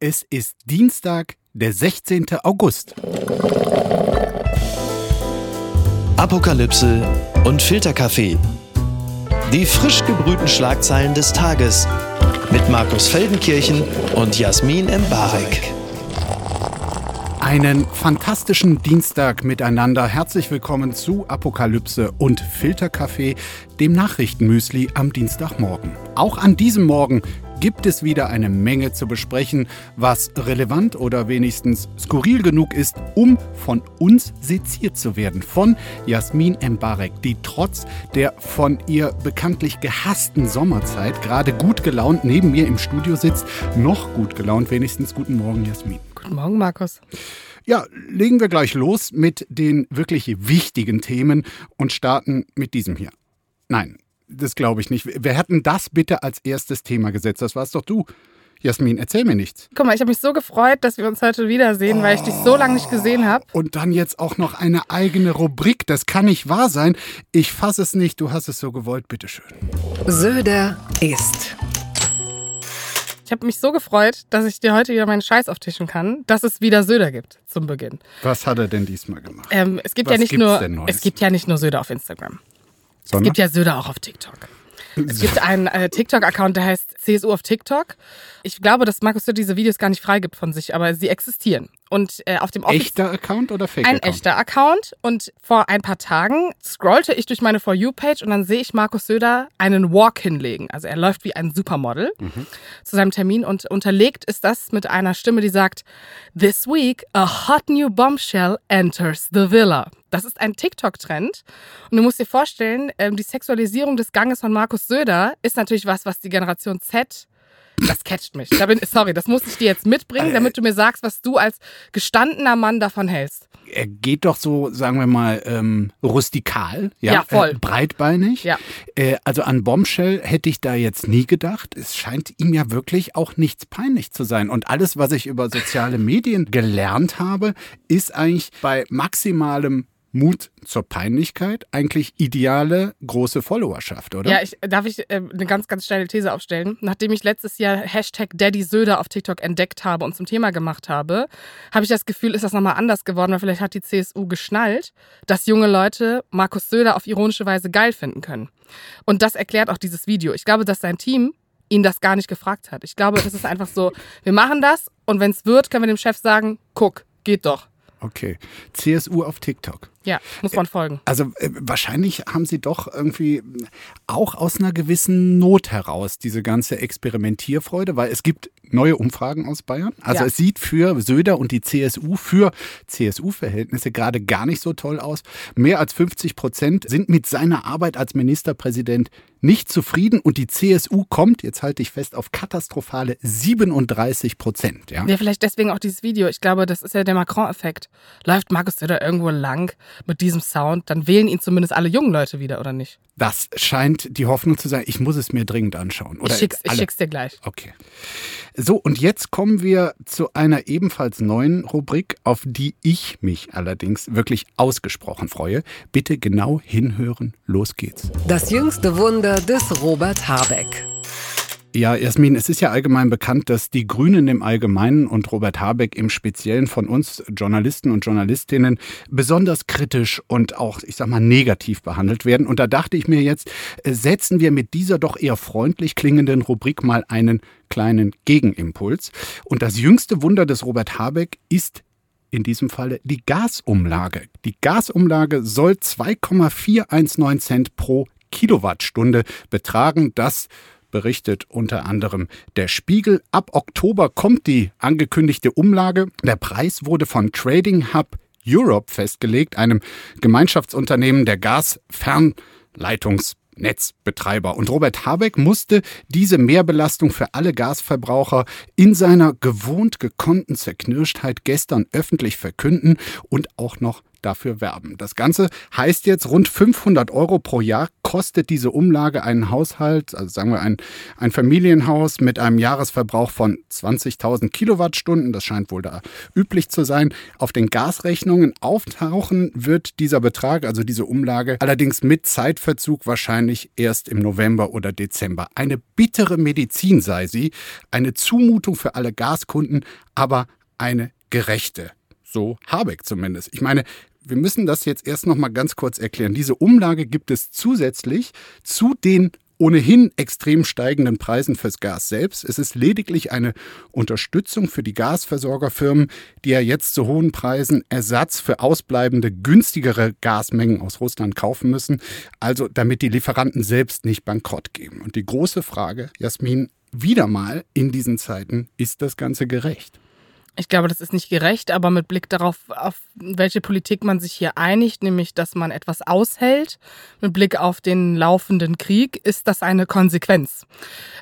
Es ist Dienstag, der 16. August. Apokalypse und Filterkaffee. Die frisch gebrühten Schlagzeilen des Tages mit Markus Feldenkirchen und Jasmin Embarek. Einen fantastischen Dienstag miteinander. Herzlich willkommen zu Apokalypse und Filterkaffee, dem Nachrichtenmüsli am Dienstagmorgen. Auch an diesem Morgen gibt es wieder eine Menge zu besprechen, was relevant oder wenigstens skurril genug ist, um von uns seziert zu werden. Von Jasmin Mbarek, die trotz der von ihr bekanntlich gehassten Sommerzeit gerade gut gelaunt neben mir im Studio sitzt. Noch gut gelaunt, wenigstens. Guten Morgen, Jasmin. Guten Morgen, Markus. Ja, legen wir gleich los mit den wirklich wichtigen Themen und starten mit diesem hier. Nein, das glaube ich nicht. Wer hätten das bitte als erstes Thema gesetzt? Das warst doch du. Jasmin, erzähl mir nichts. Guck mal, ich habe mich so gefreut, dass wir uns heute wiedersehen, oh. weil ich dich so lange nicht gesehen habe. Und dann jetzt auch noch eine eigene Rubrik. Das kann nicht wahr sein. Ich fasse es nicht. Du hast es so gewollt. Bitteschön. Söder ist. Ich habe mich so gefreut, dass ich dir heute wieder meinen Scheiß auftischen kann, dass es wieder Söder gibt zum Beginn. Was hat er denn diesmal gemacht? Ähm, es gibt Was ja nicht nur es gibt ja nicht nur Söder auf Instagram. Sondern? Es gibt ja Söder auch auf TikTok. Es gibt einen äh, TikTok-Account, der heißt CSU auf TikTok. Ich glaube, dass Markus Söder diese Videos gar nicht freigibt von sich, aber sie existieren. Und äh, auf dem Office Echter Account oder Fake Account? Ein echter Account. Und vor ein paar Tagen scrollte ich durch meine For You-Page und dann sehe ich Markus Söder einen Walk hinlegen. Also er läuft wie ein Supermodel mhm. zu seinem Termin und unterlegt ist das mit einer Stimme, die sagt, This week a hot new bombshell enters the villa. Das ist ein TikTok-Trend. Und du musst dir vorstellen, ähm, die Sexualisierung des Ganges von Markus Söder ist natürlich was, was die Generation Z das catcht mich. Da bin, sorry, das muss ich dir jetzt mitbringen, damit du mir sagst, was du als gestandener Mann davon hältst. Er geht doch so, sagen wir mal, ähm, rustikal, ja, ja voll. Äh, breitbeinig. Ja. Äh, also an Bombshell hätte ich da jetzt nie gedacht. Es scheint ihm ja wirklich auch nichts peinlich zu sein. Und alles, was ich über soziale Medien gelernt habe, ist eigentlich bei maximalem Mut zur Peinlichkeit eigentlich ideale große Followerschaft, oder? Ja, ich, darf ich äh, eine ganz, ganz steile These aufstellen? Nachdem ich letztes Jahr Hashtag Daddy Söder auf TikTok entdeckt habe und zum Thema gemacht habe, habe ich das Gefühl, ist das nochmal anders geworden, weil vielleicht hat die CSU geschnallt, dass junge Leute Markus Söder auf ironische Weise geil finden können. Und das erklärt auch dieses Video. Ich glaube, dass sein Team ihn das gar nicht gefragt hat. Ich glaube, das ist einfach so, wir machen das und wenn es wird, können wir dem Chef sagen, guck, geht doch. Okay. CSU auf TikTok. Ja, muss man folgen. Also äh, wahrscheinlich haben sie doch irgendwie auch aus einer gewissen Not heraus diese ganze Experimentierfreude, weil es gibt neue Umfragen aus Bayern. Also ja. es sieht für Söder und die CSU für CSU-Verhältnisse gerade gar nicht so toll aus. Mehr als 50 Prozent sind mit seiner Arbeit als Ministerpräsident nicht zufrieden und die CSU kommt, jetzt halte ich fest, auf katastrophale 37 Prozent. Ja? ja, vielleicht deswegen auch dieses Video. Ich glaube, das ist ja der Macron-Effekt. Läuft Markus Söder irgendwo lang mit diesem Sound, dann wählen ihn zumindest alle jungen Leute wieder, oder nicht? Das scheint die Hoffnung zu sein. Ich muss es mir dringend anschauen. Oder ich, schick's, ich schick's dir gleich. Okay. So, und jetzt kommen wir zu einer ebenfalls neuen Rubrik, auf die ich mich allerdings wirklich ausgesprochen freue. Bitte genau hinhören. Los geht's. Das jüngste Wunder des Robert Habeck. Ja, Jasmin, es ist ja allgemein bekannt, dass die Grünen im Allgemeinen und Robert Habeck im Speziellen von uns Journalisten und Journalistinnen besonders kritisch und auch, ich sag mal, negativ behandelt werden. Und da dachte ich mir jetzt, äh, setzen wir mit dieser doch eher freundlich klingenden Rubrik mal einen kleinen Gegenimpuls. Und das jüngste Wunder des Robert Habeck ist in diesem Falle die Gasumlage. Die Gasumlage soll 2,419 Cent pro Kilowattstunde betragen. Das berichtet unter anderem der Spiegel. Ab Oktober kommt die angekündigte Umlage. Der Preis wurde von Trading Hub Europe festgelegt, einem Gemeinschaftsunternehmen der Gasfernleitungsnetzbetreiber. Und Robert Habeck musste diese Mehrbelastung für alle Gasverbraucher in seiner gewohnt gekonnten Zerknirschtheit gestern öffentlich verkünden und auch noch dafür werben. Das Ganze heißt jetzt rund 500 Euro pro Jahr kostet diese Umlage einen Haushalt, also sagen wir ein, ein Familienhaus mit einem Jahresverbrauch von 20.000 Kilowattstunden. Das scheint wohl da üblich zu sein. Auf den Gasrechnungen auftauchen wird dieser Betrag, also diese Umlage, allerdings mit Zeitverzug wahrscheinlich erst im November oder Dezember. Eine bittere Medizin sei sie, eine Zumutung für alle Gaskunden, aber eine gerechte. So Habeck zumindest. Ich meine, wir müssen das jetzt erst noch mal ganz kurz erklären. Diese Umlage gibt es zusätzlich zu den ohnehin extrem steigenden Preisen fürs Gas selbst. Es ist lediglich eine Unterstützung für die Gasversorgerfirmen, die ja jetzt zu hohen Preisen Ersatz für ausbleibende, günstigere Gasmengen aus Russland kaufen müssen. Also damit die Lieferanten selbst nicht bankrott gehen. Und die große Frage, Jasmin, wieder mal in diesen Zeiten, ist das Ganze gerecht? Ich glaube, das ist nicht gerecht, aber mit Blick darauf, auf welche Politik man sich hier einigt, nämlich dass man etwas aushält, mit Blick auf den laufenden Krieg, ist das eine Konsequenz.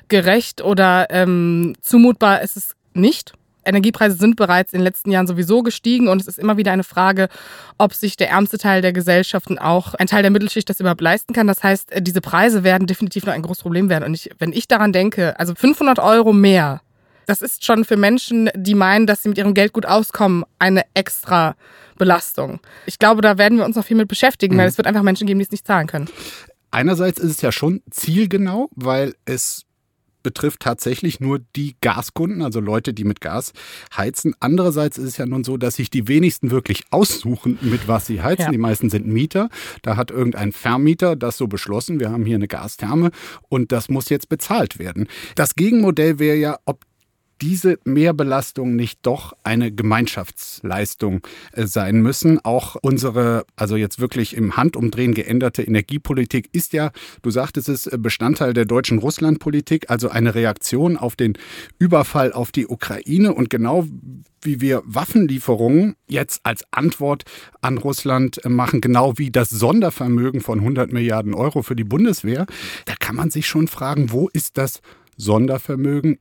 Gerecht oder ähm, zumutbar ist es nicht. Energiepreise sind bereits in den letzten Jahren sowieso gestiegen und es ist immer wieder eine Frage, ob sich der ärmste Teil der Gesellschaften auch ein Teil der Mittelschicht das überhaupt leisten kann. Das heißt, diese Preise werden definitiv noch ein großes Problem werden. Und ich, wenn ich daran denke, also 500 Euro mehr das ist schon für Menschen, die meinen, dass sie mit ihrem Geld gut auskommen, eine extra Belastung. Ich glaube, da werden wir uns noch viel mit beschäftigen, mhm. weil es wird einfach Menschen geben, die es nicht zahlen können. Einerseits ist es ja schon zielgenau, weil es betrifft tatsächlich nur die Gaskunden, also Leute, die mit Gas heizen. Andererseits ist es ja nun so, dass sich die wenigsten wirklich aussuchen, mit was sie heizen. Ja. Die meisten sind Mieter. Da hat irgendein Vermieter das so beschlossen. Wir haben hier eine Gastherme und das muss jetzt bezahlt werden. Das Gegenmodell wäre ja, ob diese Mehrbelastung nicht doch eine Gemeinschaftsleistung äh, sein müssen. Auch unsere, also jetzt wirklich im Handumdrehen geänderte Energiepolitik ist ja, du sagtest es, Bestandteil der deutschen Russlandpolitik, also eine Reaktion auf den Überfall auf die Ukraine und genau wie wir Waffenlieferungen jetzt als Antwort an Russland machen, genau wie das Sondervermögen von 100 Milliarden Euro für die Bundeswehr, da kann man sich schon fragen, wo ist das Sondervermögen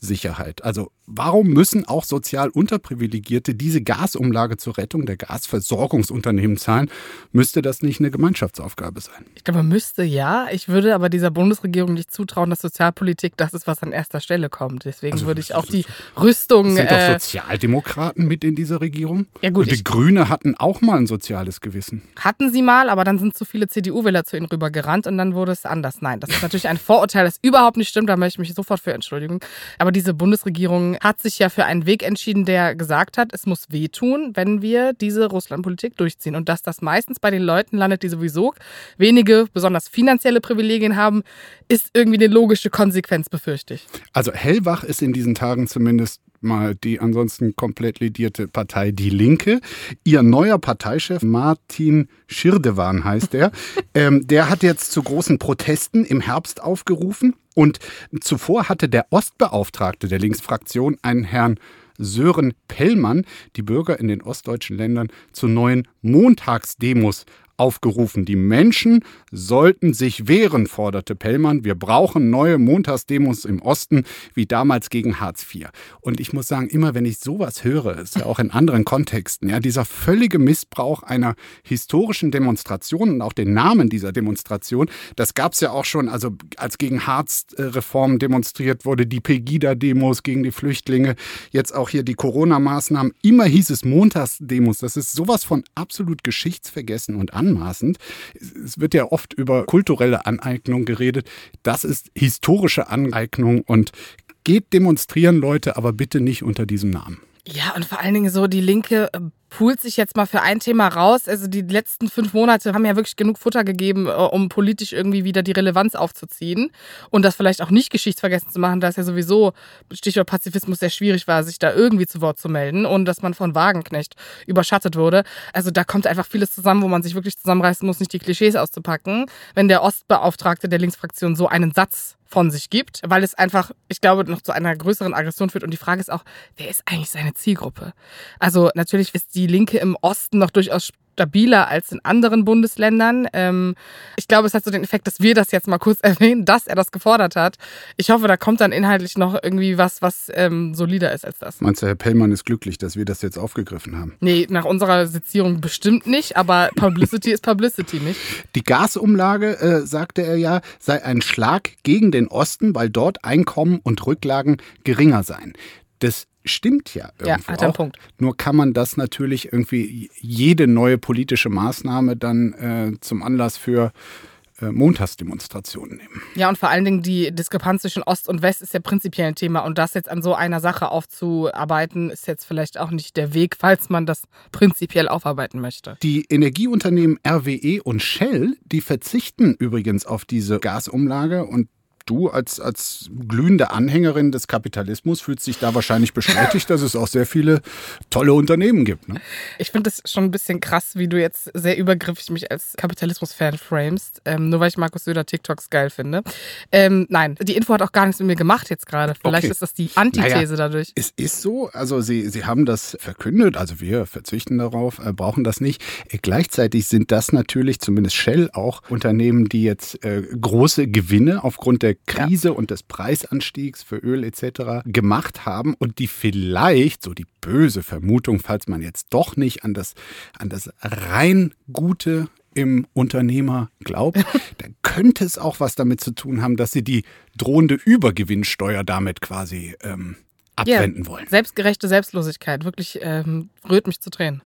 Energiesicherheit. Also warum müssen auch sozial Unterprivilegierte diese Gasumlage zur Rettung der Gasversorgungsunternehmen zahlen? Müsste das nicht eine Gemeinschaftsaufgabe sein? Ich glaube, müsste ja. Ich würde aber dieser Bundesregierung nicht zutrauen, dass Sozialpolitik das ist, was an erster Stelle kommt. Deswegen also, würde ich auch die Rüstung. Sind äh, doch Sozialdemokraten mit in dieser Regierung? Ja gut. Und die Grüne hatten auch mal ein soziales Gewissen. Hatten sie mal, aber dann sind zu viele CDU-Wähler zu ihnen rübergerannt und dann wurde es anders. Nein, das ist natürlich ein Vorurteil, das überhaupt nicht stimmt da möchte ich mich sofort für entschuldigen. Aber diese Bundesregierung hat sich ja für einen Weg entschieden, der gesagt hat, es muss wehtun, wenn wir diese Russlandpolitik durchziehen. Und dass das meistens bei den Leuten landet, die sowieso wenige, besonders finanzielle Privilegien haben, ist irgendwie eine logische Konsequenz, befürchte ich. Also hellwach ist in diesen Tagen zumindest mal die ansonsten komplett lidierte Partei Die Linke. Ihr neuer Parteichef Martin Schirdewan heißt er. ähm, der hat jetzt zu großen Protesten im Herbst aufgerufen. Und zuvor hatte der Ostbeauftragte der Linksfraktion einen Herrn Sören Pellmann die Bürger in den ostdeutschen Ländern zu neuen Montagsdemos aufgerufen. Die Menschen sollten sich wehren, forderte Pellmann. Wir brauchen neue Montagsdemos im Osten, wie damals gegen Hartz IV. Und ich muss sagen, immer wenn ich sowas höre, ist ja auch in anderen Kontexten, ja, dieser völlige Missbrauch einer historischen Demonstration und auch den Namen dieser Demonstration, das gab es ja auch schon, also als gegen Hartz-Reform demonstriert wurde, die Pegida-Demos gegen die Flüchtlinge, jetzt auch hier die Corona-Maßnahmen. Immer hieß es Montagsdemos. Das ist sowas von absolut geschichtsvergessen und an anmaßend. Es wird ja oft über kulturelle Aneignung geredet. Das ist historische Aneignung und geht demonstrieren, Leute, aber bitte nicht unter diesem Namen. Ja, und vor allen Dingen so die Linke äh, poolt sich jetzt mal für ein Thema raus. Also die letzten fünf Monate haben ja wirklich genug Futter gegeben, äh, um politisch irgendwie wieder die Relevanz aufzuziehen und das vielleicht auch nicht geschichtsvergessen zu machen, da es ja sowieso, Stichwort Pazifismus, sehr schwierig war, sich da irgendwie zu Wort zu melden und dass man von Wagenknecht überschattet wurde. Also da kommt einfach vieles zusammen, wo man sich wirklich zusammenreißen muss, nicht die Klischees auszupacken. Wenn der Ostbeauftragte der Linksfraktion so einen Satz von sich gibt, weil es einfach, ich glaube, noch zu einer größeren Aggression führt. Und die Frage ist auch, wer ist eigentlich seine Zielgruppe? Also natürlich ist die Linke im Osten noch durchaus stabiler als in anderen Bundesländern. Ähm, ich glaube, es hat so den Effekt, dass wir das jetzt mal kurz erwähnen, dass er das gefordert hat. Ich hoffe, da kommt dann inhaltlich noch irgendwie was, was ähm, solider ist als das. Meinst du, Herr Pellmann ist glücklich, dass wir das jetzt aufgegriffen haben? Nee, nach unserer Sezierung bestimmt nicht, aber Publicity ist Publicity, nicht? Die Gasumlage, äh, sagte er ja, sei ein Schlag gegen den Osten, weil dort Einkommen und Rücklagen geringer seien. Das stimmt ja irgendwie. Ja, hat einen auch. Punkt. Nur kann man das natürlich irgendwie jede neue politische Maßnahme dann äh, zum Anlass für äh, Montagsdemonstrationen nehmen. Ja, und vor allen Dingen die Diskrepanz zwischen Ost und West ist ja prinzipiell ein Thema. Und das jetzt an so einer Sache aufzuarbeiten, ist jetzt vielleicht auch nicht der Weg, falls man das prinzipiell aufarbeiten möchte. Die Energieunternehmen RWE und Shell, die verzichten übrigens auf diese Gasumlage und du als, als glühende Anhängerin des Kapitalismus fühlst dich da wahrscheinlich bestätigt, dass es auch sehr viele tolle Unternehmen gibt. Ne? Ich finde es schon ein bisschen krass, wie du jetzt sehr übergriffig mich als Kapitalismus-Fan framest, ähm, nur weil ich Markus Söder TikToks geil finde. Ähm, nein, die Info hat auch gar nichts mit mir gemacht jetzt gerade. Vielleicht Okay. ist das die Antithese Naja, dadurch. Es ist so, also sie, sie haben das verkündet, also wir verzichten darauf, äh, brauchen das nicht. Äh, gleichzeitig sind das natürlich, zumindest Shell auch, Unternehmen, die jetzt äh, große Gewinne aufgrund der Krise und des Preisanstiegs für Öl etc. gemacht haben und die vielleicht, so die böse Vermutung, falls man jetzt doch nicht an das, an das rein Gute im Unternehmer glaubt, dann könnte es auch was damit zu tun haben, dass sie die drohende Übergewinnsteuer damit quasi ähm, abwenden wollen. Selbstgerechte Selbstlosigkeit, wirklich ähm, rührt mich zu Tränen.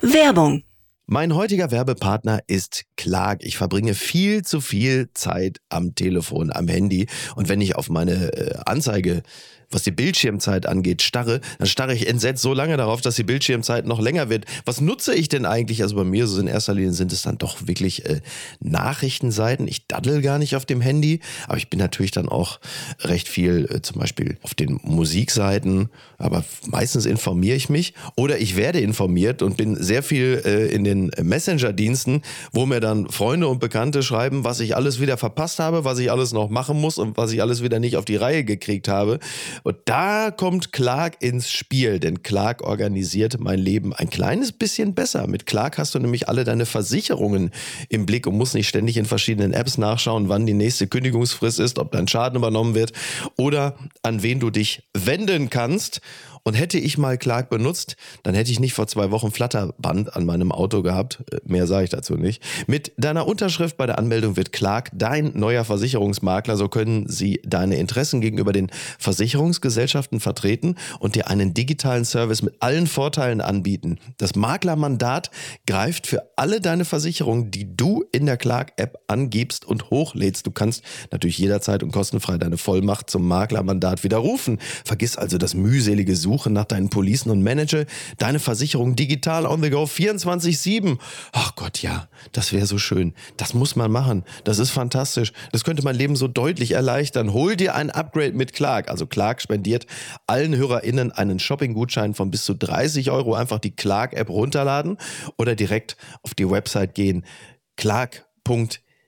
Werbung. Mein heutiger Werbepartner ist Clark. Ich verbringe viel zu viel Zeit am Telefon, am Handy. Und wenn ich auf meine äh, Anzeige, was die Bildschirmzeit angeht, starre, dann starre ich entsetzt so lange darauf, dass die Bildschirmzeit noch länger wird. Was nutze ich denn eigentlich? Also bei mir so in erster Linie sind es dann doch wirklich äh, Nachrichtenseiten. Ich daddel gar nicht auf dem Handy, aber ich bin natürlich dann auch recht viel äh, zum Beispiel auf den Musikseiten. Aber meistens informiere ich mich oder ich werde informiert und bin sehr viel äh, in den Messenger-Diensten, wo mir dann Freunde und Bekannte schreiben, was ich alles wieder verpasst habe, was ich alles noch machen muss und was ich alles wieder nicht auf die Reihe gekriegt habe. Und da kommt Clark ins Spiel, denn Clark organisiert mein Leben ein kleines bisschen besser. Mit Clark hast du nämlich alle deine Versicherungen im Blick und musst nicht ständig in verschiedenen Apps nachschauen, wann die nächste Kündigungsfrist ist, ob dein Schaden übernommen wird oder an wen du dich wenden kannst. Und hätte ich mal Clark benutzt, dann hätte ich nicht vor zwei Wochen Flatterband an meinem Auto gehabt. Äh, Mehr sage ich dazu nicht. Mit deiner Unterschrift bei der Anmeldung wird Clark dein neuer Versicherungsmakler. So können sie deine Interessen gegenüber den Versicherungsgesellschaften vertreten und dir einen digitalen Service mit allen Vorteilen anbieten. Das Maklermandat greift für alle deine Versicherungen, die du in der Clark-App angibst und hochlädst. Du kannst natürlich jederzeit und kostenfrei deine Vollmacht zum Maklermandat widerrufen. Vergiss also das mühselige Suchen nach deinen Policen und manage deine Versicherung digital on the go 24-7. Ach Gott, ja, das wäre so schön. Das muss man machen. Das ist fantastisch. Das könnte mein Leben so deutlich erleichtern. Hol dir ein Upgrade mit Clark. Also Clark spendiert allen HörerInnen einen Shopping-Gutschein von bis zu 30 Euro. Einfach die Clark-App runterladen oder direkt auf die Website gehen. Clark.de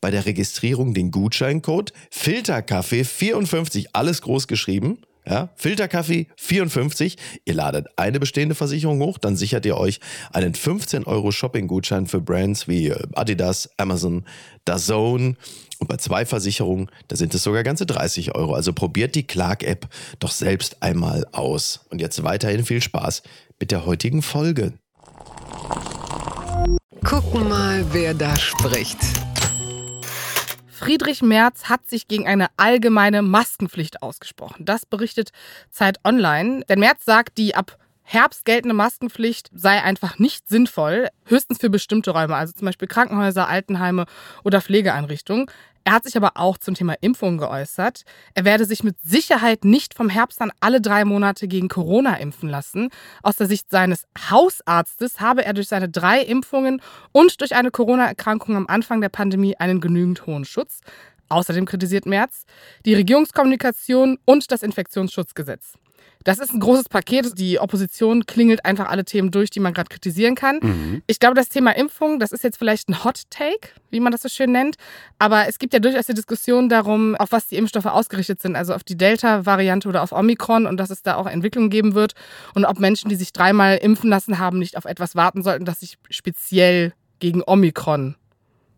bei der Registrierung den Gutscheincode Filterkaffee 54, alles groß geschrieben. Ja, Filterkaffee 54. Ihr ladet eine bestehende Versicherung hoch, dann sichert ihr euch einen 15 Euro Shopping-Gutschein für Brands wie äh, Adidas, Amazon, DAZN. Und bei zwei Versicherungen, da sind es sogar ganze 30 Euro. Also probiert die Clark-App doch selbst einmal aus. Und jetzt weiterhin viel Spaß mit der heutigen Folge. Gucken mal, wer da spricht. Friedrich Merz hat sich gegen eine allgemeine Maskenpflicht ausgesprochen. Das berichtet Zeit Online. Denn Merz sagt, die ab Herbst geltende Maskenpflicht sei einfach nicht sinnvoll, höchstens für bestimmte Räume, also zum Beispiel Krankenhäuser, Altenheime oder Pflegeeinrichtungen. Er hat sich aber auch zum Thema Impfung geäußert. Er werde sich mit Sicherheit nicht vom Herbst an alle drei Monate gegen Corona impfen lassen. Aus der Sicht seines Hausarztes habe er durch seine drei Impfungen und durch eine Corona-Erkrankung am Anfang der Pandemie einen genügend hohen Schutz. Außerdem kritisiert Merz die Regierungskommunikation und das Infektionsschutzgesetz. Das ist ein großes Paket. Die Opposition klingelt einfach alle Themen durch, die man gerade kritisieren kann. Mhm. Ich glaube, das Thema Impfung, das ist jetzt vielleicht ein Hot Take, wie man das so schön nennt. Aber es gibt ja durchaus die Diskussion darum, auf was die Impfstoffe ausgerichtet sind. Also auf die Delta-Variante oder auf Omikron und dass es da auch Entwicklungen geben wird. Und ob Menschen, die sich dreimal impfen lassen haben, nicht auf etwas warten sollten, das sich speziell gegen Omikron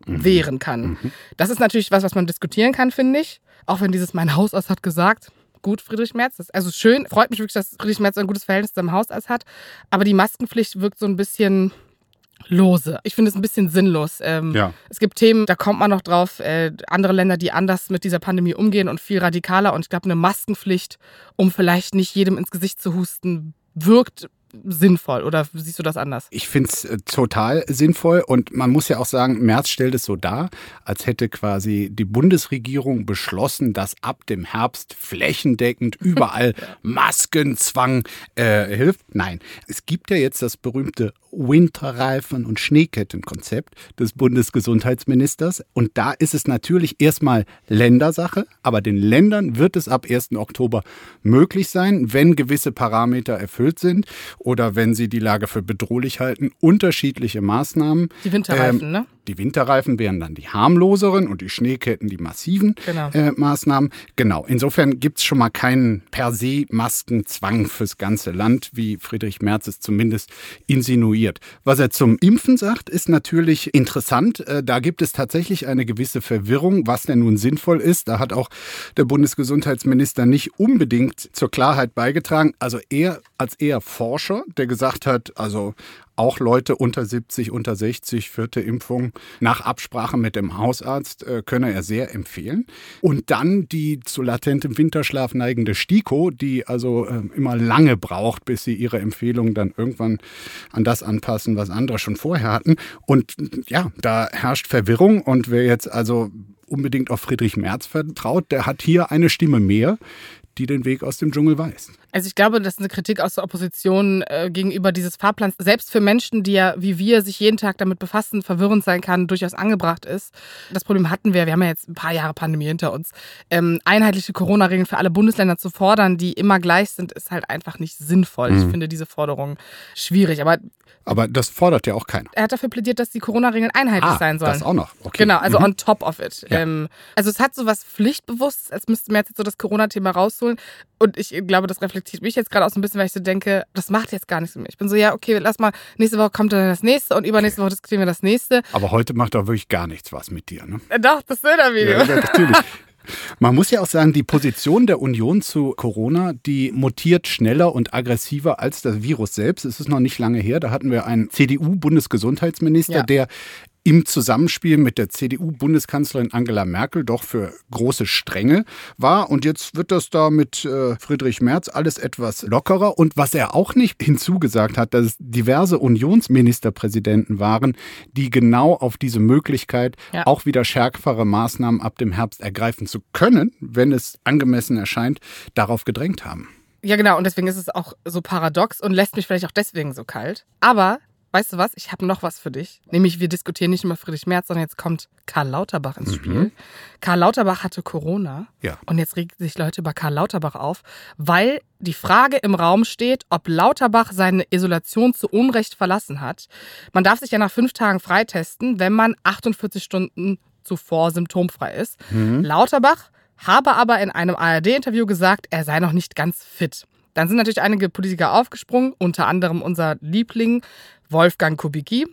wehren kann. Das ist natürlich was, was man diskutieren kann, finde ich. Auch wenn dieses mein Hausarzt hat gesagt, gut, Friedrich Merz. Das ist also schön, freut mich wirklich, dass Friedrich Merz ein gutes Verhältnis zu seinem Hausarzt hat. Aber die Maskenpflicht wirkt so ein bisschen lose. Ich finde es ein bisschen sinnlos. Ähm, Ja. Es gibt Themen, da kommt man noch drauf. Äh, andere Länder, die anders mit dieser Pandemie umgehen und viel radikaler. Und ich glaube, eine Maskenpflicht, um vielleicht nicht jedem ins Gesicht zu husten, wirkt sinnvoll. Oder siehst du das anders? Ich finde es äh, total sinnvoll und man muss ja auch sagen, Merz stellt es so dar, als hätte quasi die Bundesregierung beschlossen, dass ab dem Herbst flächendeckend überall Maskenzwang äh, hilft. Nein, es gibt ja jetzt das berühmte Winterreifen- und Schneekettenkonzept des Bundesgesundheitsministers und da ist es natürlich erstmal Ländersache, aber den Ländern wird es ab 1. Oktober möglich sein, wenn gewisse Parameter erfüllt sind oder wenn sie die Lage für bedrohlich halten, unterschiedliche Maßnahmen. Die Winterreifen, ähm, ne? Die Winterreifen wären dann die harmloseren und die Schneeketten die massiven Genau. äh, Maßnahmen. Genau. Insofern gibt es schon mal keinen per se Maskenzwang fürs ganze Land, wie Friedrich Merz es zumindest insinuiert. Was er zum Impfen sagt, ist natürlich interessant. Äh, da gibt es tatsächlich eine gewisse Verwirrung, was denn nun sinnvoll ist. Da hat auch der Bundesgesundheitsminister nicht unbedingt zur Klarheit beigetragen. Also er als eher Forscher, der gesagt hat, also auch Leute unter 70, unter 60, vierte Impfung nach Absprache mit dem Hausarzt äh, könne er sehr empfehlen. Und dann die zu latentem Winterschlaf neigende STIKO, die also äh, immer lange braucht, bis sie ihre Empfehlung dann irgendwann an das anpassen, was andere schon vorher hatten. Und ja, da herrscht Verwirrung. Und wer jetzt also unbedingt auf Friedrich Merz vertraut, der hat hier eine Stimme mehr, die den Weg aus dem Dschungel weist. Also ich glaube, dass eine Kritik aus der Opposition äh, gegenüber dieses Fahrplans selbst für Menschen, die ja wie wir sich jeden Tag damit befassen, verwirrend sein kann, durchaus angebracht ist. Das Problem hatten wir, wir haben ja jetzt ein paar Jahre Pandemie hinter uns. Ähm, einheitliche Corona-Regeln für alle Bundesländer zu fordern, die immer gleich sind, ist halt einfach nicht sinnvoll. Ich finde diese Forderung schwierig. Aber Aber das fordert ja auch keiner. er hat dafür plädiert, dass die Corona-Regeln einheitlich Ah, sein sollen. das auch noch. Okay. Genau, also Mhm. on top of it. Ja. Ähm, also es hat so was Pflichtbewusstes, als müsste man jetzt so das Corona-Thema rausholen. Und ich glaube, das reflektiert mich jetzt gerade auch so ein bisschen, weil ich so denke, das macht jetzt gar nichts mit mir. Ich bin so, ja, okay, lass mal, nächste Woche kommt dann das nächste und übernächste Woche diskutieren wir das nächste. Aber heute macht doch wirklich gar nichts was mit dir. Ne? Äh, Doch, das Söder-Video. Ja, natürlich. Man muss ja auch sagen, die Position der Union zu Corona, die mutiert schneller und aggressiver als das Virus selbst. Es ist noch nicht lange her. Da hatten wir einen CDU-Bundesgesundheitsminister, Ja. der im Zusammenspiel mit der CDU-Bundeskanzlerin Angela Merkel doch für große Strenge war. Und jetzt wird das da mit äh, Friedrich Merz alles etwas lockerer. Und was er auch nicht hinzugesagt hat, dass es diverse Unionsministerpräsidenten waren, die genau auf diese Möglichkeit, Ja. auch wieder schärfere Maßnahmen ab dem Herbst ergreifen zu können, wenn es angemessen erscheint, darauf gedrängt haben. Ja, genau. Und deswegen ist es auch so paradox und lässt mich vielleicht auch deswegen so kalt. Aber, weißt du was? Ich habe noch was für dich. Nämlich, wir diskutieren nicht über Friedrich Merz, sondern jetzt kommt Karl Lauterbach ins Spiel. Karl Lauterbach hatte Corona. Ja. Und jetzt regen sich Leute über Karl Lauterbach auf, weil die Frage im Raum steht, ob Lauterbach seine Isolation zu Unrecht verlassen hat. Man darf sich ja nach fünf Tagen freitesten, wenn man 48 Stunden zuvor symptomfrei ist. Lauterbach habe aber in einem ARD-Interview gesagt, er sei noch nicht ganz fit. Dann sind natürlich einige Politiker aufgesprungen, unter anderem unser Liebling Wolfgang Kubicki.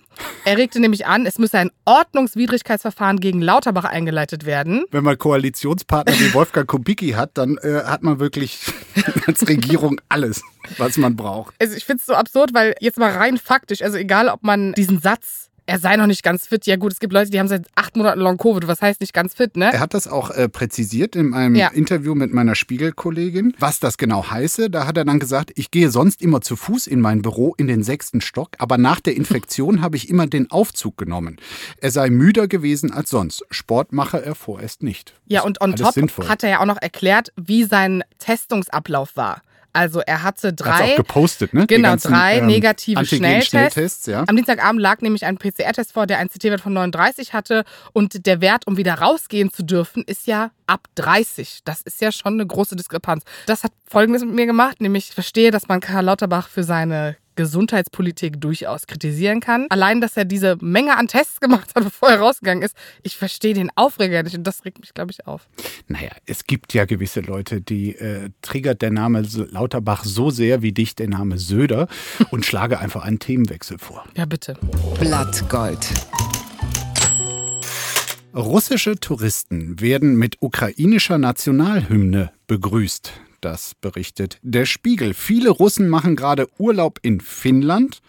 Er regte nämlich an, es müsse ein Ordnungswidrigkeitsverfahren gegen Lauterbach eingeleitet werden. Wenn man Koalitionspartner wie Wolfgang Kubicki hat, dann äh, hat man wirklich als Regierung alles, was man braucht. Also ich finde es so absurd, weil jetzt mal rein faktisch, also egal ob man diesen Satz, er sei noch nicht ganz fit, ja gut, es gibt Leute, die haben seit acht Monaten Long Covid, was heißt nicht ganz fit, ne? Er hat das auch äh, präzisiert in einem Ja. Interview mit meiner Spiegelkollegin, was das genau heiße. Da hat er dann gesagt, ich gehe sonst immer zu Fuß in mein Büro in den sechsten Stock, aber nach der Infektion habe ich immer den Aufzug genommen. Er sei müder gewesen als sonst. Sport mache er vorerst nicht. Ja, und on top sinnvoll. hat er ja auch noch erklärt, wie sein Testungsablauf war. Also er hatte Hat's drei, auch gepostet, ne? Genau, ganzen, drei ähm, negative Antigen-Schnelltests, Schnelltests. ja. Am Dienstagabend lag nämlich ein PCR-Test vor, der einen CT-Wert von 39 hatte. Und der Wert, um wieder rausgehen zu dürfen, ist ja ab 30. Das ist ja schon eine große Diskrepanz. Das hat Folgendes mit mir gemacht, nämlich ich verstehe, dass man Karl Lauterbach für seine Gesundheitspolitik durchaus kritisieren kann. Allein, dass er diese Menge an Tests gemacht hat, bevor er rausgegangen ist, ich verstehe den Aufreger nicht und das regt mich, glaube ich, auf. Naja, es gibt ja gewisse Leute, die äh, triggert der Name Lauterbach so sehr wie dich der Name Söder und schlage einfach einen Themenwechsel vor. Ja, bitte. Blattgold. Russische Touristen werden mit ukrainischer Nationalhymne begrüßt. Das berichtet der Spiegel. Viele Russen machen gerade Urlaub in Finnland.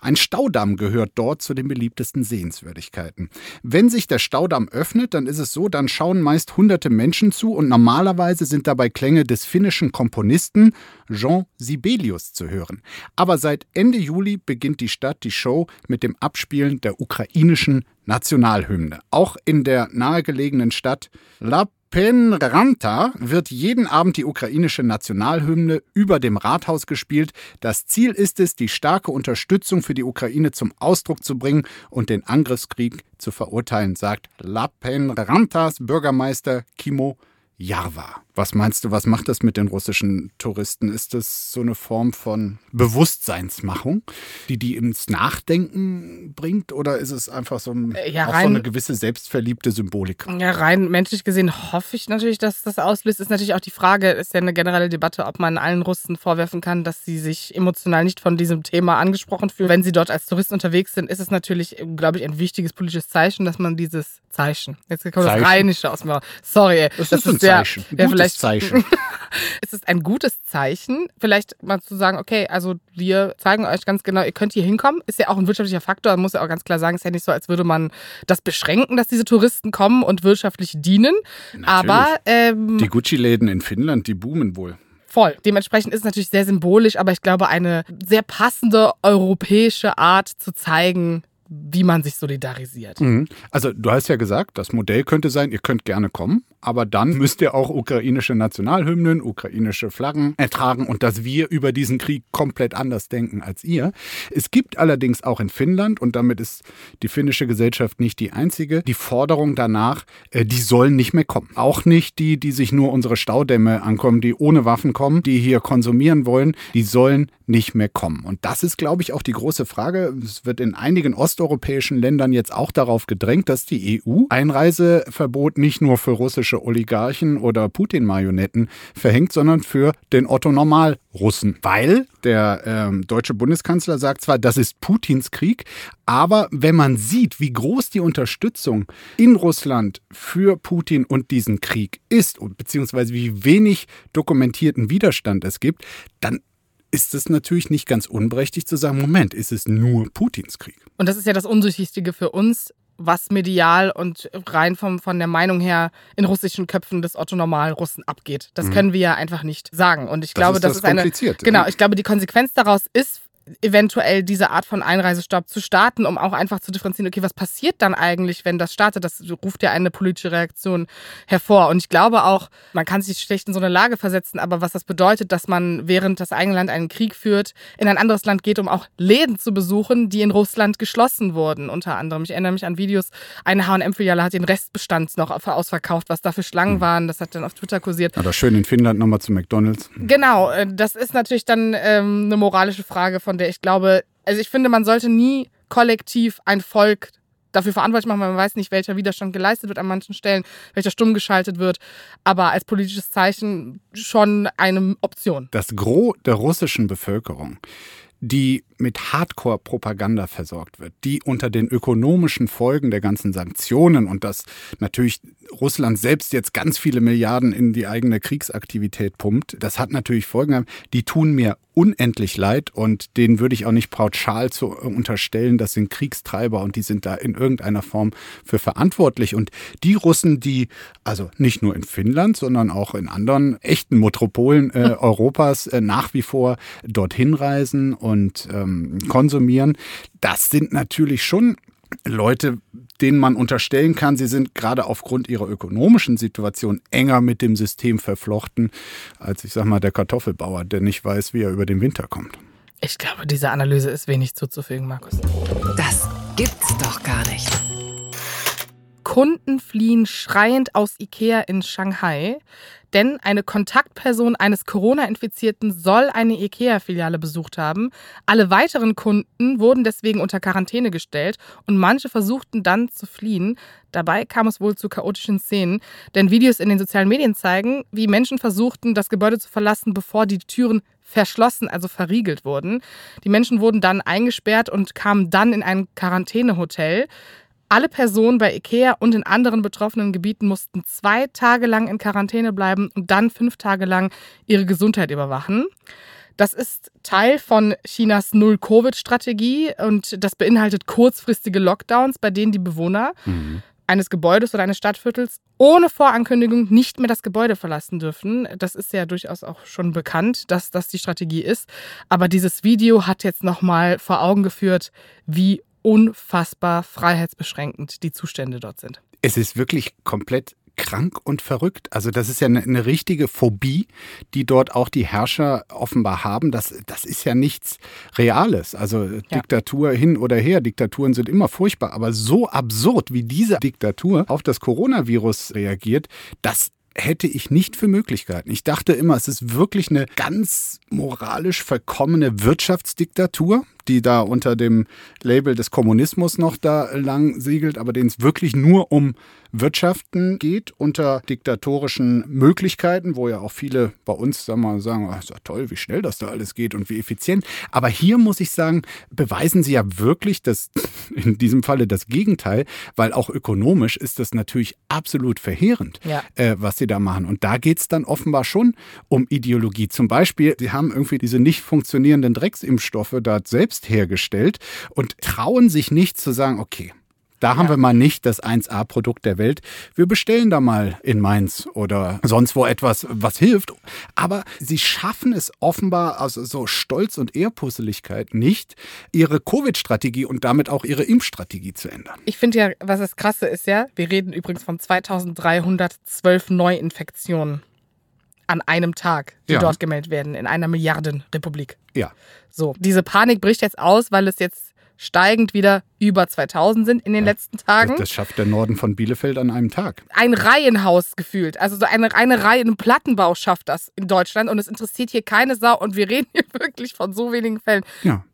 Ein Staudamm gehört dort zu den beliebtesten Sehenswürdigkeiten. Wenn sich der Staudamm öffnet, dann ist es so, dann schauen meist hunderte Menschen zu und normalerweise sind dabei Klänge des finnischen Komponisten Jean Sibelius zu hören. Aber seit Ende Juli beginnt die Stadt die Show mit dem Abspielen der ukrainischen Nationalhymne. Auch in der nahegelegenen Stadt La Penranta wird jeden Abend die ukrainische Nationalhymne über dem Rathaus gespielt. Das Ziel ist es, die starke Unterstützung für die Ukraine zum Ausdruck zu bringen und den Angriffskrieg zu verurteilen, sagt La Penrantas Bürgermeister Kimo Jarva. Was meinst du, was macht das mit den russischen Touristen? Ist das so eine Form von Bewusstseinsmachung, die die ins Nachdenken bringt? Oder ist es einfach so, ein, Äh, ja, auch so rein- eine gewisse selbstverliebte Symbolik? Ja, rein menschlich gesehen hoffe ich natürlich, dass das auslöst. Ist natürlich auch die Frage, ist ja eine generelle Debatte, ob man allen Russen vorwerfen kann, dass sie sich emotional nicht von diesem Thema angesprochen fühlen. Wenn sie dort als Touristen unterwegs sind, ist es natürlich, glaube ich, ein wichtiges politisches Zeichen, dass man dieses Zeichen, jetzt kommt das Zeichen? Rheinische aus mir, sorry, ey, Das ist ein Zeichen. Gutes vielleicht, Zeichen. es ist ein gutes Zeichen, vielleicht mal zu sagen, okay, also wir zeigen euch ganz genau, ihr könnt hier hinkommen, ist ja auch ein wirtschaftlicher Faktor, man muss ja auch ganz klar sagen, ist ja nicht so, als würde man das beschränken, dass diese Touristen kommen und wirtschaftlich dienen, aber ähm, Die Gucci-Läden in Finnland, die boomen wohl. Voll. Dementsprechend ist es natürlich sehr symbolisch, aber ich glaube, eine sehr passende europäische Art zu zeigen, wie man sich solidarisiert. Mhm. Also du hast ja gesagt, das Modell könnte sein, ihr könnt gerne kommen, aber dann müsst ihr auch ukrainische Nationalhymnen, ukrainische Flaggen ertragen und dass wir über diesen Krieg komplett anders denken als ihr. Es gibt allerdings auch in Finnland, und damit ist die finnische Gesellschaft nicht die einzige, die Forderung danach, äh, die sollen nicht mehr kommen. Auch nicht die, die sich nur unsere Staudämme ankommen, die ohne Waffen kommen, die hier konsumieren wollen, die sollen nicht mehr kommen. Und das ist, glaube ich, auch die große Frage. Es wird in einigen osteuropäischen Ländern jetzt auch darauf gedrängt, dass die EU Einreiseverbot nicht nur für russische Oligarchen oder Putin-Marionetten verhängt, sondern für den Otto-Normal-Russen. Weil der ähm, deutsche Bundeskanzler sagt zwar, das ist Putins Krieg, aber wenn man sieht, wie groß die Unterstützung in Russland für Putin und diesen Krieg ist, beziehungsweise wie wenig dokumentierten Widerstand es gibt, dann ist es natürlich nicht ganz unberechtigt zu sagen, Moment, ist es nur Putins Krieg? Und das ist ja das Undurchsichtige für uns, was medial und rein vom, von der Meinung her in russischen Köpfen des Otto-Normal-Russen abgeht. Das können wir ja einfach nicht sagen. Und ich Das glaube, ist das, das ist eine. Genau, ich glaube, die Konsequenz daraus ist, eventuell diese Art von Einreisestopp zu starten, um auch einfach zu differenzieren, okay, was passiert dann eigentlich, wenn das startet? Das ruft ja eine politische Reaktion hervor. Und ich glaube auch, man kann sich schlecht in so eine Lage versetzen, aber was das bedeutet, dass man, während das eigene Land einen Krieg führt, in ein anderes Land geht, um auch Läden zu besuchen, die in Russland geschlossen wurden, unter anderem. Ich erinnere mich an Videos, eine H&M-Filiale hat den Restbestand noch ausverkauft, was da für Schlangen waren, das hat dann auf Twitter kursiert. Oder schön in Finnland nochmal zu McDonalds. Genau, äh, das ist natürlich dann ähm, eine moralische Frage, von der ich glaube, also ich finde, man sollte nie kollektiv ein Volk dafür verantwortlich machen, weil man weiß nicht, welcher Widerstand geleistet wird an manchen Stellen, welcher stumm geschaltet wird, aber als politisches Zeichen schon eine Option. Das Gros der russischen Bevölkerung, die mit Hardcore-Propaganda versorgt wird, die unter den ökonomischen Folgen der ganzen Sanktionen und dass natürlich Russland selbst jetzt ganz viele Milliarden in die eigene Kriegsaktivität pumpt, das hat natürlich Folgen, die tun mir unendlich leid und denen würde ich auch nicht pauschal zu unterstellen, das sind Kriegstreiber und die sind da in irgendeiner Form für verantwortlich. Und die Russen, die also nicht nur in Finnland, sondern auch in anderen echten Metropolen äh, Europas äh, nach wie vor dorthin reisen und ähm, konsumieren, das sind natürlich schon Leute, denen man unterstellen kann, sie sind gerade aufgrund ihrer ökonomischen Situation enger mit dem System verflochten, als ich sag mal der Kartoffelbauer, der nicht weiß, wie er über den Winter kommt. Ich glaube, diese Analyse ist wenig zuzufügen, Markus. Das gibt's doch gar nicht. Kunden fliehen schreiend aus Ikea in Shanghai, denn eine Kontaktperson eines Corona-Infizierten soll eine Ikea-Filiale besucht haben. Alle weiteren Kunden wurden deswegen unter Quarantäne gestellt und manche versuchten dann zu fliehen. Dabei kam es wohl zu chaotischen Szenen, denn Videos in den sozialen Medien zeigen, wie Menschen versuchten, das Gebäude zu verlassen, bevor die Türen verschlossen, also verriegelt wurden. Die Menschen wurden dann eingesperrt und kamen dann in ein Quarantänehotel. Alle Personen bei IKEA und in anderen betroffenen Gebieten mussten zwei Tage lang in Quarantäne bleiben und dann fünf Tage lang ihre Gesundheit überwachen. Das ist Teil von Chinas Null-Covid-Strategie und das beinhaltet kurzfristige Lockdowns, bei denen die Bewohner mhm. eines Gebäudes oder eines Stadtviertels ohne Vorankündigung nicht mehr das Gebäude verlassen dürfen. Das ist ja durchaus auch schon bekannt, dass das die Strategie ist. Aber dieses Video hat jetzt nochmal vor Augen geführt, wie unfassbar freiheitsbeschränkend die Zustände dort sind. Es ist wirklich komplett krank und verrückt. Also das ist ja eine, eine, richtige Phobie, die dort auch die Herrscher offenbar haben. Das, das ist ja nichts Reales. Also ja. Diktatur hin oder her, Diktaturen sind immer furchtbar, aber so absurd, wie diese Diktatur auf das Coronavirus reagiert, das hätte ich nicht für Möglichkeiten. Ich dachte immer, es ist wirklich eine ganz moralisch verkommene Wirtschaftsdiktatur, die da unter dem Label des Kommunismus noch da lang siegelt, aber denen es wirklich nur um Wirtschaften geht unter diktatorischen Möglichkeiten, wo ja auch viele bei uns sagen, wir, sagen oh, ist ja toll, wie schnell das da alles geht und wie effizient. Aber hier muss ich sagen, beweisen sie ja wirklich das, in diesem Falle das Gegenteil, weil auch ökonomisch ist das natürlich absolut verheerend, ja. äh, was sie da machen. Und da geht es dann offenbar schon um Ideologie. Zum Beispiel, sie haben irgendwie diese nicht funktionierenden Drecksimpfstoffe da selbst hergestellt und trauen sich nicht zu sagen, okay, da haben ja. wir mal nicht das 1A-Produkt der Welt. Wir bestellen da mal in Mainz oder sonst wo etwas, was hilft. Aber sie schaffen es offenbar aus so Stolz und Ehrpusseligkeit nicht, ihre Covid-Strategie und damit auch ihre Impfstrategie zu ändern. Ich finde ja, was das Krasse ist ja, wir reden übrigens von 2312 Neuinfektionen an einem Tag, die ja. dort gemeldet werden, in einer Milliardenrepublik. Ja. So, diese Panik bricht jetzt aus, weil es jetzt steigend wieder über 2000 sind in den ja, letzten Tagen. Das, das, schafft der Norden von Bielefeld an einem Tag. Ein Reihenhaus gefühlt. Also so eine, eine Reihe, ein Plattenbau schafft das in Deutschland und es interessiert hier keine Sau und wir reden hier wirklich von so wenigen Fällen. Ja,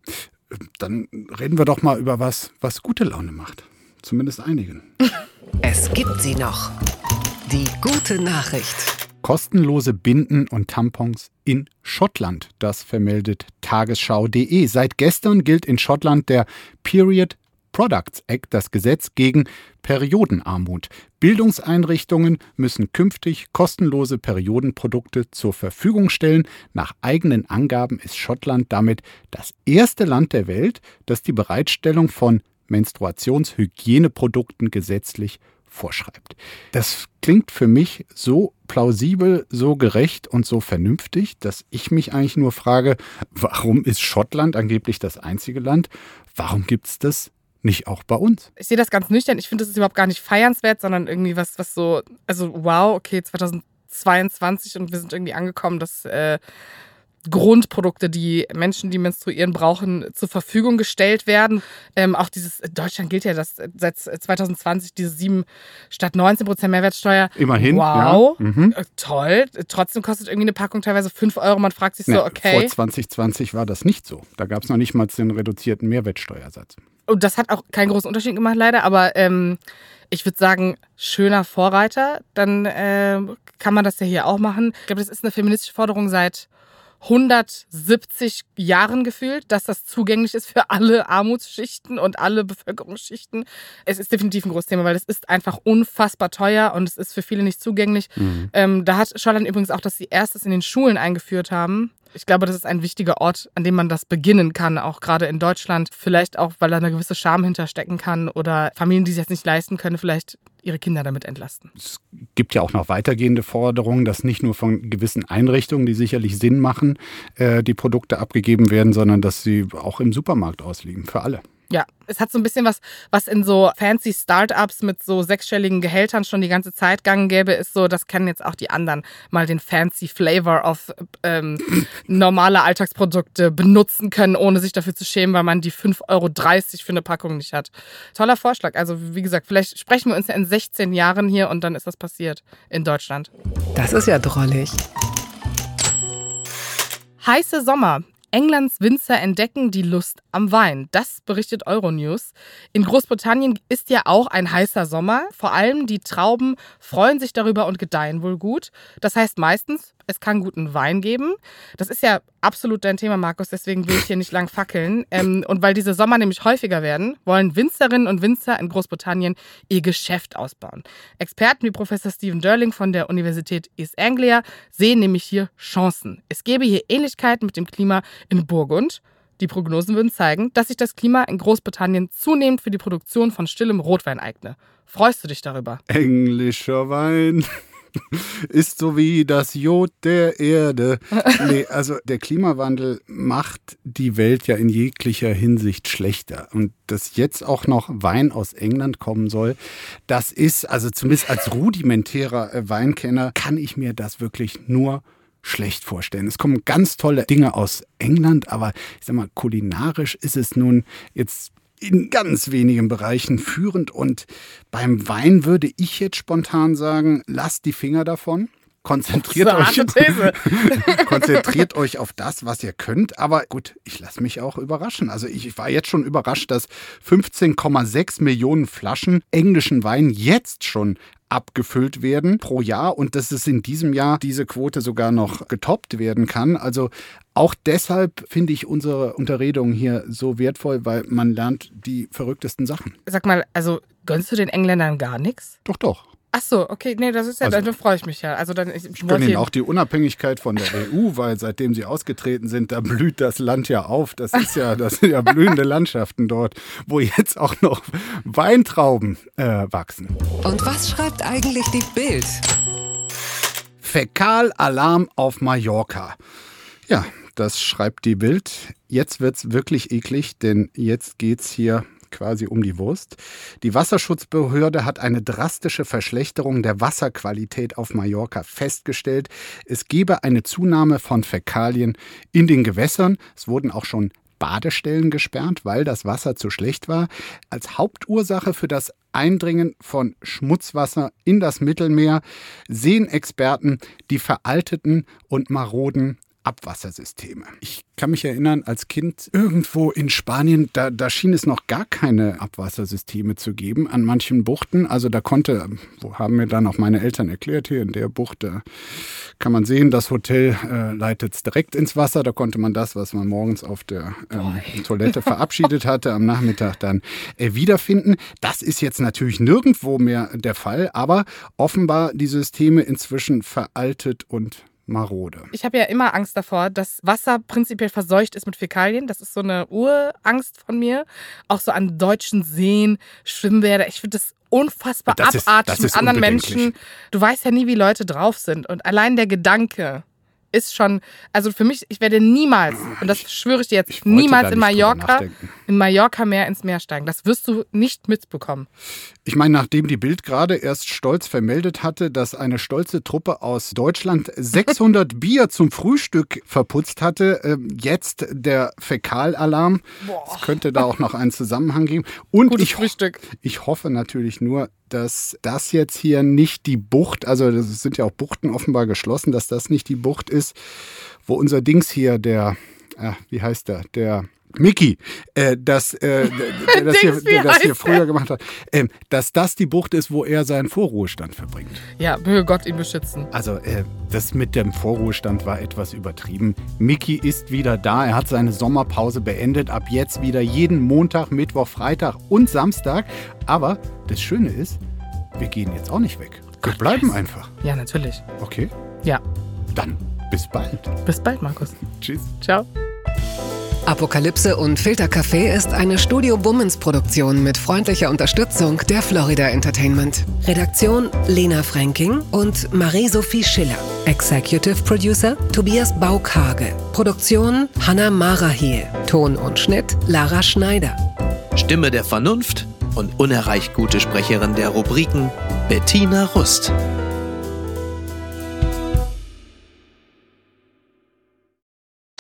dann reden wir doch mal über was, was gute Laune macht. Zumindest einigen. Es gibt sie noch. Die gute Nachricht. Kostenlose Binden und Tampons in Schottland. Das vermeldet tagesschau.de. Seit gestern gilt in Schottland der Period Products Act, das Gesetz gegen Periodenarmut. Bildungseinrichtungen müssen künftig kostenlose Periodenprodukte zur Verfügung stellen. Nach eigenen Angaben ist Schottland damit das erste Land der Welt, das die Bereitstellung von Menstruationshygieneprodukten gesetzlich vorschreibt. Das klingt für mich so plausibel, so gerecht und so vernünftig, dass ich mich eigentlich nur frage, warum ist Schottland angeblich das einzige Land? Warum gibt es das nicht auch bei uns? Ich sehe das ganz nüchtern. Ich finde, das ist überhaupt gar nicht feiernswert, sondern irgendwie was, was so, also wow, okay, 2022 und wir sind irgendwie angekommen, dass äh, Grundprodukte, die Menschen, die menstruieren, brauchen, zur Verfügung gestellt werden. Ähm, auch dieses, Deutschland gilt ja dass seit 2020 diese 7 statt 19 Prozent Mehrwertsteuer. Immerhin. Wow, ja. mhm. Äh, toll. Trotzdem kostet irgendwie eine Packung teilweise 5 Euro. Man fragt sich so, okay. Vor 2020 war das nicht so. Da gab es noch nicht mal den reduzierten Mehrwertsteuersatz. Und das hat auch keinen großen Unterschied gemacht, leider. Aber ähm, ich würde sagen, schöner Vorreiter. Dann äh, kann man das ja hier auch machen. Ich glaube, das ist eine feministische Forderung seit 170 Jahren gefühlt, dass das zugänglich ist für alle Armutsschichten und alle Bevölkerungsschichten. Es ist definitiv ein großes Thema, weil es ist einfach unfassbar teuer und es ist für viele nicht zugänglich. Mhm. Ähm, da hat Schottland übrigens auch, dass sie erstes in den Schulen eingeführt haben. Ich glaube, das ist ein wichtiger Ort, an dem man das beginnen kann, auch gerade in Deutschland. Vielleicht auch, weil da eine gewisse Scham hinterstecken kann oder Familien, die sich das nicht leisten können, vielleicht ihre Kinder damit entlasten. Es gibt ja auch noch weitergehende Forderungen, dass nicht nur von gewissen Einrichtungen, die sicherlich Sinn machen, äh, die Produkte abgegeben werden, sondern dass sie auch im Supermarkt ausliegen, für alle. Ja, es hat so ein bisschen was, was in so fancy Startups mit so sechsstelligen Gehältern schon die ganze Zeit gang gäbe, ist so, das kennen jetzt auch die anderen mal den fancy Flavor of ähm, normale Alltagsprodukte benutzen können, ohne sich dafür zu schämen, weil man die 5,30 Euro für eine Packung nicht hat. Toller Vorschlag. Also wie gesagt, vielleicht sprechen wir uns ja in 16 Jahren hier und dann ist das passiert in Deutschland. Das ist ja drollig. Heiße Sommer. Englands Winzer entdecken die Lust am Wein. Das berichtet Euronews. In Großbritannien ist ja auch ein heißer Sommer. Vor allem die Trauben freuen sich darüber und gedeihen wohl gut. Das heißt meistens, es kann guten Wein geben. Das ist ja absolut dein Thema, Markus, deswegen will ich hier nicht lang fackeln. Ähm, und weil diese Sommer nämlich häufiger werden, wollen Winzerinnen und Winzer in Großbritannien ihr Geschäft ausbauen. Experten wie Professor Stephen Durling von der Universität East Anglia sehen nämlich hier Chancen. Es gäbe hier Ähnlichkeiten mit dem Klima in Burgund. Die Prognosen würden zeigen, dass sich das Klima in Großbritannien zunehmend für die Produktion von stillem Rotwein eigne. Freust du dich darüber? Englischer Wein. ist so wie das Jod der Erde. Nee, also der Klimawandel macht die Welt ja in jeglicher Hinsicht schlechter. Und dass jetzt auch noch Wein aus England kommen soll, das ist, also zumindest als rudimentärer äh, Weinkenner, kann ich mir das wirklich nur schlecht vorstellen. Es kommen ganz tolle Dinge aus England, aber ich sag mal, kulinarisch ist es nun jetzt in ganz wenigen Bereichen führend. Und beim Wein würde ich jetzt spontan sagen, lasst die Finger davon. Konzentriert euch, konzentriert euch auf das, was ihr könnt. Aber gut, ich lasse mich auch überraschen. Also ich war jetzt schon überrascht, dass 15,6 Millionen Flaschen englischen Wein jetzt schon abgefüllt werden pro Jahr und dass es in diesem Jahr diese Quote sogar noch getoppt werden kann. Also auch deshalb finde ich unsere Unterredung hier so wertvoll, weil man lernt die verrücktesten Sachen. Sag mal, also gönnst du den Engländern gar nichts? Doch, doch. Ach so, okay, nee, das ist ja, also, dann freue ich mich ja. Also dann ich, ich gönne ihnen auch die Unabhängigkeit von der EU, weil seitdem sie ausgetreten sind, da blüht das Land ja auf. Das ist ja, das sind ja blühende Landschaften dort, wo jetzt auch noch Weintrauben äh, wachsen. Und was schreibt eigentlich die Bild? Fäkalalarm auf Mallorca. Ja, das schreibt die Bild. Jetzt wird's wirklich eklig, denn jetzt geht's hier quasi um die Wurst. Die Wasserschutzbehörde hat eine drastische Verschlechterung der Wasserqualität auf Mallorca festgestellt. Es gebe eine Zunahme von Fäkalien in den Gewässern. Es wurden auch schon Badestellen gesperrt, weil das Wasser zu schlecht war. Als Hauptursache für das Eindringen von Schmutzwasser in das Mittelmeer sehen Experten die veralteten und maroden Abwassersysteme. Ich kann mich erinnern, als Kind irgendwo in Spanien, da, da schien es noch gar keine Abwassersysteme zu geben an manchen Buchten. Also da konnte, wo haben mir dann auch meine Eltern erklärt, hier in der Bucht, da kann man sehen, das Hotel äh, leitet es direkt ins Wasser. Da konnte man das, was man morgens auf der ähm, Toilette verabschiedet hatte, am Nachmittag dann äh, wiederfinden. Das ist jetzt natürlich nirgendwo mehr der Fall, aber offenbar die Systeme inzwischen veraltet und marode. Ich habe ja immer Angst davor, dass Wasser prinzipiell verseucht ist mit Fäkalien. Das ist so eine Urangst von mir. Auch so an deutschen Seen, Schwimmbäder. Ich finde das unfassbar das abartig mit anderen Menschen. Du weißt ja nie, wie Leute drauf sind. Und allein der Gedanke, ist schon, also für mich, ich werde niemals, und das schwöre ich dir jetzt, ich niemals in Mallorca, in Mallorca mehr ins Meer steigen. Das wirst du nicht mitbekommen. Ich meine, nachdem die Bild gerade erst stolz vermeldet hatte, dass eine stolze Truppe aus Deutschland 600 Bier zum Frühstück verputzt hatte, äh, jetzt der Fäkalalarm. Es könnte da auch noch einen Zusammenhang geben. Und Gutes ich, Frühstück. ich hoffe natürlich nur, dass das jetzt hier nicht die Bucht, also es sind ja auch Buchten offenbar geschlossen, dass das nicht die Bucht ist, wo unser Dings hier, der, äh, wie heißt der, der Mickey, äh, das, äh, das, hier, das hier früher gemacht hat, äh, dass das die Bucht ist, wo er seinen Vorruhestand verbringt. Ja, möge Gott ihn beschützen. Also äh, das mit dem Vorruhestand war etwas übertrieben. Mickey ist wieder da, er hat seine Sommerpause beendet, ab jetzt wieder jeden Montag, Mittwoch, Freitag und Samstag. Aber das Schöne ist, wir gehen jetzt auch nicht weg. Wir Gott, bleiben yes. einfach. Ja, natürlich. Okay? Ja. Dann bis bald. Bis bald, Markus. Tschüss. Ciao. Apokalypse und Filtercafé ist eine Studio Bummens Produktion mit freundlicher Unterstützung der Florida Entertainment. Redaktion Lena Fränking und Marie-Sophie Schiller. Executive Producer Tobias Baukage. Produktion Hanna Marahiel. Ton und Schnitt Lara Schneider. Stimme der Vernunft und unerreicht gute Sprecherin der Rubriken Bettina Rust.